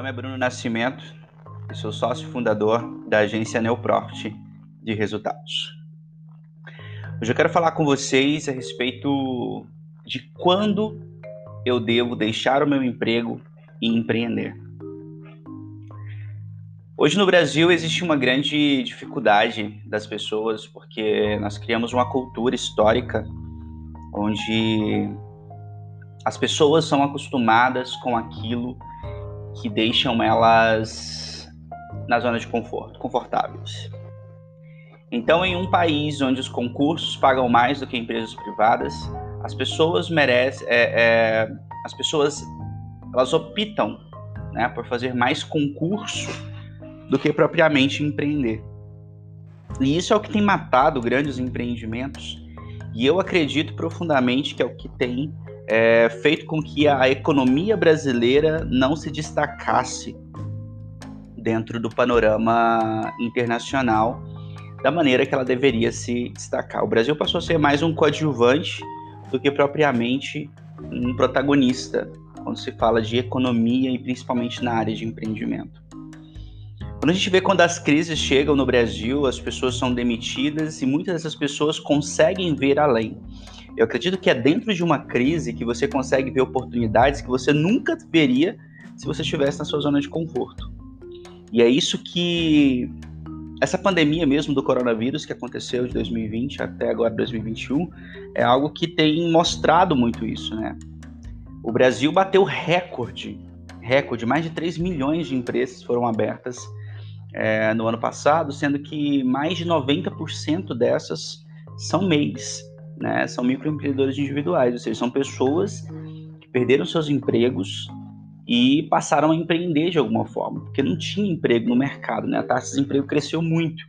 nome é Bruno Nascimento e sou sócio fundador da agência Neoprofit de Resultados. Hoje eu quero falar com vocês a respeito de quando eu devo deixar o meu emprego e empreender. Hoje no Brasil existe uma grande dificuldade das pessoas porque nós criamos uma cultura histórica onde as pessoas são acostumadas com aquilo que deixam elas na zona de conforto, confortáveis. Então, em um país onde os concursos pagam mais do que empresas privadas, as pessoas merecem, é, é, as pessoas elas optam, né, por fazer mais concurso do que propriamente empreender. E isso é o que tem matado grandes empreendimentos. E eu acredito profundamente que é o que tem é, feito com que a economia brasileira não se destacasse dentro do panorama internacional da maneira que ela deveria se destacar. O Brasil passou a ser mais um coadjuvante do que propriamente um protagonista quando se fala de economia e principalmente na área de empreendimento. Quando a gente vê quando as crises chegam no Brasil, as pessoas são demitidas e muitas dessas pessoas conseguem ver além. Eu acredito que é dentro de uma crise que você consegue ver oportunidades que você nunca veria se você estivesse na sua zona de conforto. E é isso que essa pandemia mesmo do coronavírus que aconteceu de 2020 até agora 2021 é algo que tem mostrado muito isso, né? O Brasil bateu recorde, recorde, mais de 3 milhões de empresas foram abertas é, no ano passado, sendo que mais de 90% dessas são MEIs né? São microempreendedores individuais, ou seja, são pessoas que perderam seus empregos e passaram a empreender de alguma forma, porque não tinha emprego no mercado, né? A taxa de desemprego cresceu muito.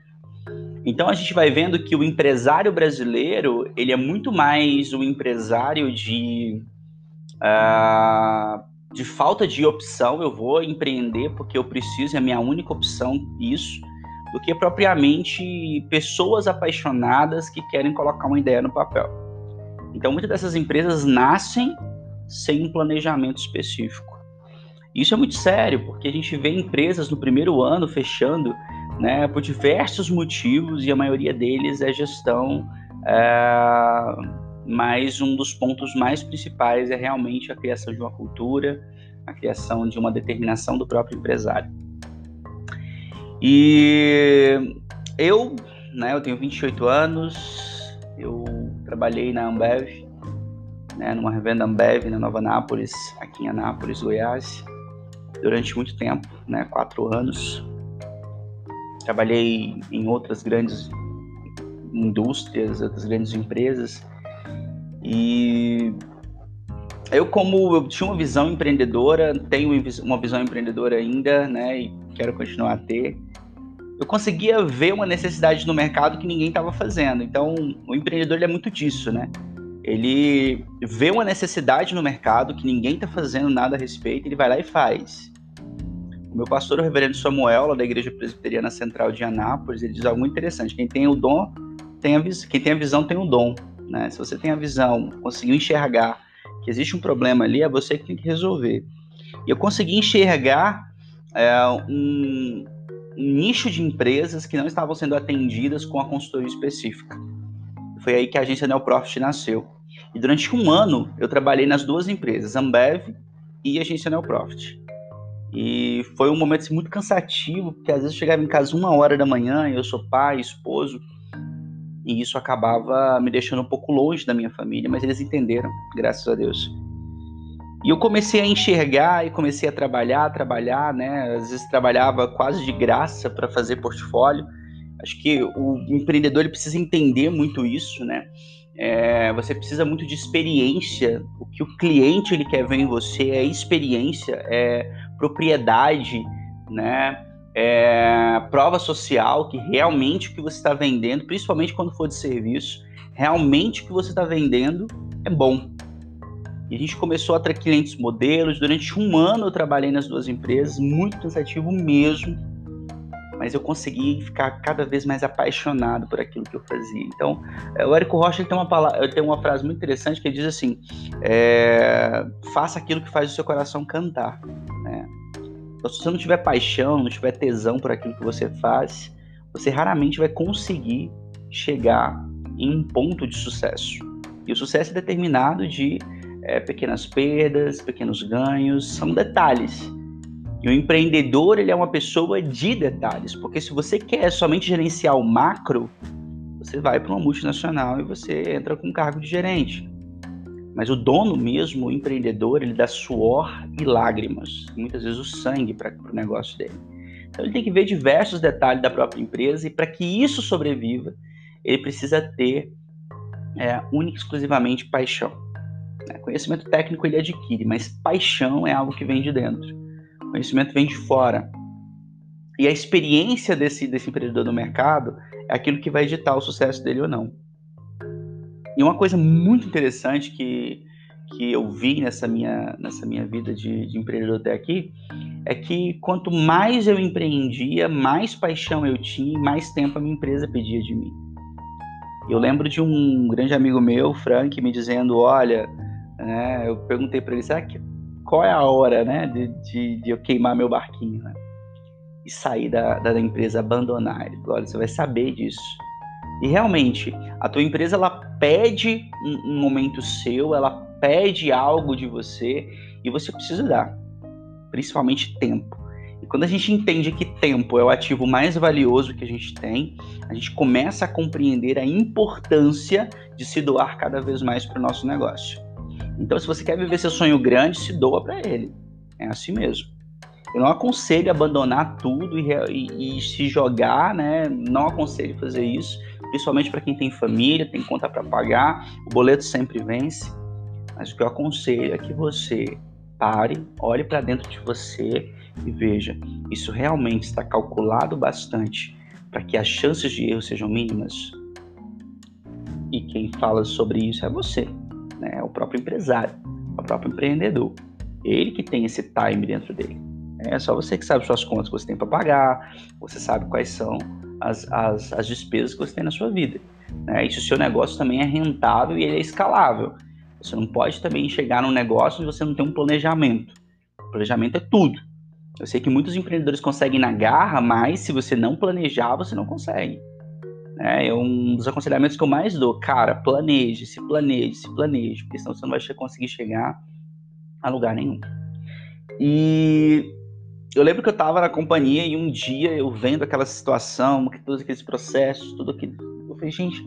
Então a gente vai vendo que o empresário brasileiro ele é muito mais um empresário de uh, de falta de opção. Eu vou empreender porque eu preciso, é a minha única opção isso do que propriamente pessoas apaixonadas que querem colocar uma ideia no papel. Então, muitas dessas empresas nascem sem um planejamento específico. Isso é muito sério, porque a gente vê empresas no primeiro ano fechando né, por diversos motivos e a maioria deles é gestão. É... Mas um dos pontos mais principais é realmente a criação de uma cultura, a criação de uma determinação do próprio empresário. E eu, né, eu tenho 28 anos, eu trabalhei na Ambev, né, numa revenda Ambev na Nova Anápolis, aqui em Anápolis, Goiás, durante muito tempo, né, quatro anos. Trabalhei em outras grandes indústrias, outras grandes empresas e eu como eu tinha uma visão empreendedora, tenho uma visão empreendedora ainda, né, e quero continuar a ter eu conseguia ver uma necessidade no mercado que ninguém estava fazendo. Então, o empreendedor é muito disso, né? Ele vê uma necessidade no mercado que ninguém está fazendo nada a respeito, ele vai lá e faz. O meu pastor, o reverendo Samuel, lá da Igreja Presbiteriana Central de Anápolis, ele diz algo muito interessante. Quem tem o dom, tem a visão. Quem tem a visão tem o dom. Né? Se você tem a visão, conseguiu enxergar que existe um problema ali, é você que tem que resolver. E eu consegui enxergar é, um, um nicho de empresas que não estavam sendo atendidas com a consultoria específica. Foi aí que a agência Neoprofit nasceu. E durante um ano eu trabalhei nas duas empresas, Ambev e agência Neoprofit. E foi um momento assim, muito cansativo, porque às vezes eu chegava em casa uma hora da manhã, eu sou pai, esposo, e isso acabava me deixando um pouco longe da minha família, mas eles entenderam, graças a Deus. E eu comecei a enxergar e comecei a trabalhar, trabalhar, né? Às vezes trabalhava quase de graça para fazer portfólio. Acho que o empreendedor ele precisa entender muito isso, né? É, você precisa muito de experiência. O que o cliente ele quer ver em você é experiência, é propriedade, né? É prova social que realmente o que você está vendendo, principalmente quando for de serviço, realmente o que você está vendendo é bom. E a gente começou a ter clientes modelos. Durante um ano eu trabalhei nas duas empresas, muito cansativo mesmo. Mas eu consegui ficar cada vez mais apaixonado por aquilo que eu fazia. Então, é, o Érico Rocha tem, uma palavra, tem uma frase muito interessante que ele diz assim: é, faça aquilo que faz o seu coração cantar. Né? Então, se você não tiver paixão, não tiver tesão por aquilo que você faz, você raramente vai conseguir chegar em um ponto de sucesso. E o sucesso é determinado de é, pequenas perdas, pequenos ganhos, são detalhes. E o empreendedor ele é uma pessoa de detalhes, porque se você quer somente gerenciar o macro, você vai para uma multinacional e você entra com um cargo de gerente. Mas o dono mesmo, o empreendedor, ele dá suor e lágrimas, muitas vezes o sangue para o negócio dele. Então ele tem que ver diversos detalhes da própria empresa e para que isso sobreviva, ele precisa ter é, única e exclusivamente paixão. Né? Conhecimento técnico ele adquire, mas paixão é algo que vem de dentro. Conhecimento vem de fora. E a experiência desse, desse empreendedor no mercado é aquilo que vai editar o sucesso dele ou não. E uma coisa muito interessante que, que eu vi nessa minha, nessa minha vida de, de empreendedor até aqui é que quanto mais eu empreendia, mais paixão eu tinha e mais tempo a minha empresa pedia de mim. Eu lembro de um grande amigo meu, Frank, me dizendo: Olha, né, eu perguntei para ele, será que qual é a hora né, de, de, de eu queimar meu barquinho né, e sair da, da empresa, abandonar? Ele falou: Olha, você vai saber disso. E realmente, a tua empresa ela pede um, um momento seu, ela pede algo de você e você precisa dar, principalmente tempo. E quando a gente entende que tempo é o ativo mais valioso que a gente tem, a gente começa a compreender a importância de se doar cada vez mais para o nosso negócio. Então, se você quer viver seu sonho grande, se doa para ele. É assim mesmo. Eu não aconselho abandonar tudo e, e, e se jogar, né? Não aconselho fazer isso, principalmente para quem tem família, tem conta para pagar, o boleto sempre vence. Mas o que eu aconselho é que você pare, olhe para dentro de você e veja, isso realmente está calculado bastante para que as chances de erro sejam mínimas? E quem fala sobre isso é você, né? É o próprio empresário, é o próprio empreendedor. Ele que tem esse time dentro dele. É só você que sabe suas contas que você tem para pagar, você sabe quais são as, as, as despesas que você tem na sua vida. Né? E se o seu negócio também é rentável e ele é escalável. Você não pode também chegar num negócio e você não tem um planejamento. Planejamento é tudo. Eu sei que muitos empreendedores conseguem na garra, mas se você não planejar, você não consegue. É, é um dos aconselhamentos que eu mais dou. Cara, planeje, se planeje, se planeje, porque senão você não vai conseguir chegar a lugar nenhum. E eu lembro que eu estava na companhia e um dia eu vendo aquela situação, todos aqueles processos, tudo aquilo, eu falei, gente,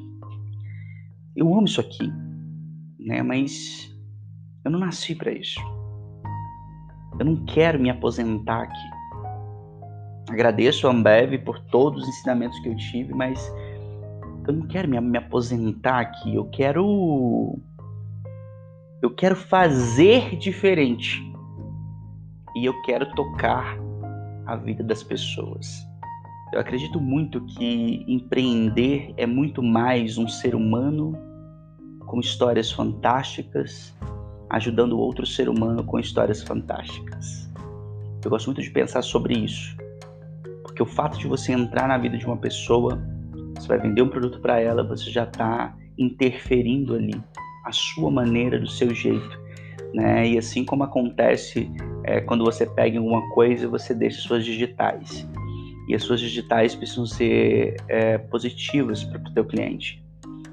eu amo isso aqui, né? Mas eu não nasci para isso. Eu não quero me aposentar aqui. Agradeço a Ambev por todos os ensinamentos que eu tive, mas eu não quero me, me aposentar aqui. Eu quero. Eu quero fazer diferente. E eu quero tocar a vida das pessoas. Eu acredito muito que empreender é muito mais um ser humano com histórias fantásticas ajudando outro ser humano com histórias fantásticas. Eu gosto muito de pensar sobre isso, porque o fato de você entrar na vida de uma pessoa, você vai vender um produto para ela, você já está interferindo ali a sua maneira, do seu jeito. Né? E assim como acontece é, quando você pega alguma coisa, você deixa suas digitais. E as suas digitais precisam ser é, positivas para o teu cliente.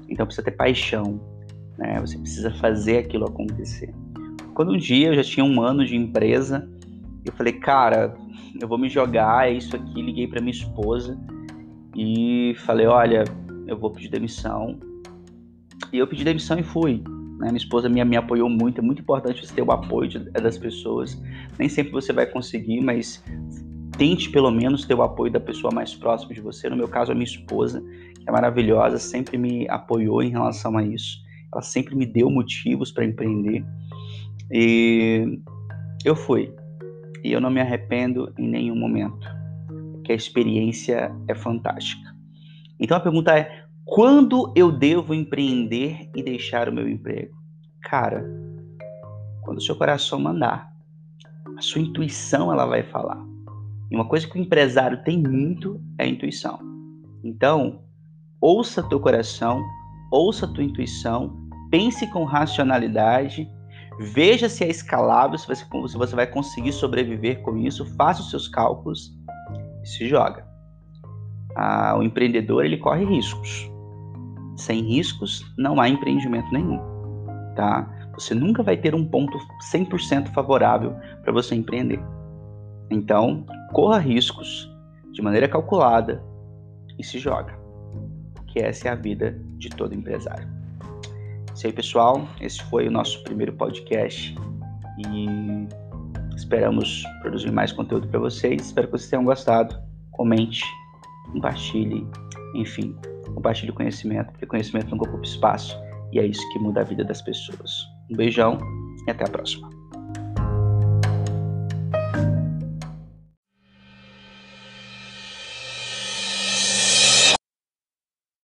Então precisa ter paixão, né? Você precisa fazer aquilo acontecer. Quando um dia eu já tinha um ano de empresa, eu falei, cara, eu vou me jogar, é isso aqui. Liguei para minha esposa e falei, olha, eu vou pedir demissão. E eu pedi demissão e fui. Né? Minha esposa me, apoiou muito. É muito importante você ter o apoio de, das pessoas. Nem sempre você vai conseguir, mas tente pelo menos ter o apoio da pessoa mais próxima de você. No meu caso, a minha esposa, que é maravilhosa, sempre me apoiou em relação a isso ela sempre me deu motivos para empreender. E eu fui. E eu não me arrependo em nenhum momento, porque a experiência é fantástica. Então a pergunta é: quando eu devo empreender e deixar o meu emprego? Cara, quando o seu coração mandar. A sua intuição ela vai falar. E uma coisa que o empresário tem muito é a intuição. Então, ouça teu coração, ouça tua intuição pense com racionalidade, Veja se é escalável, se você vai conseguir sobreviver com isso. Faça os seus cálculos e se joga. Ah, o empreendedor ele corre riscos. Sem riscos não há empreendimento nenhum, tá? Você nunca vai ter um ponto 100% favorável para você empreender. Então, corra riscos de maneira calculada e se joga. Que essa é a vida de todo empresário. Isso aí, pessoal. Esse foi o nosso primeiro podcast e esperamos produzir mais conteúdo para vocês. Espero que vocês tenham gostado. Comente, compartilhe, enfim, compartilhe conhecimento, porque conhecimento nunca ocupa espaço e é isso que muda a vida das pessoas. Um beijão e até a próxima.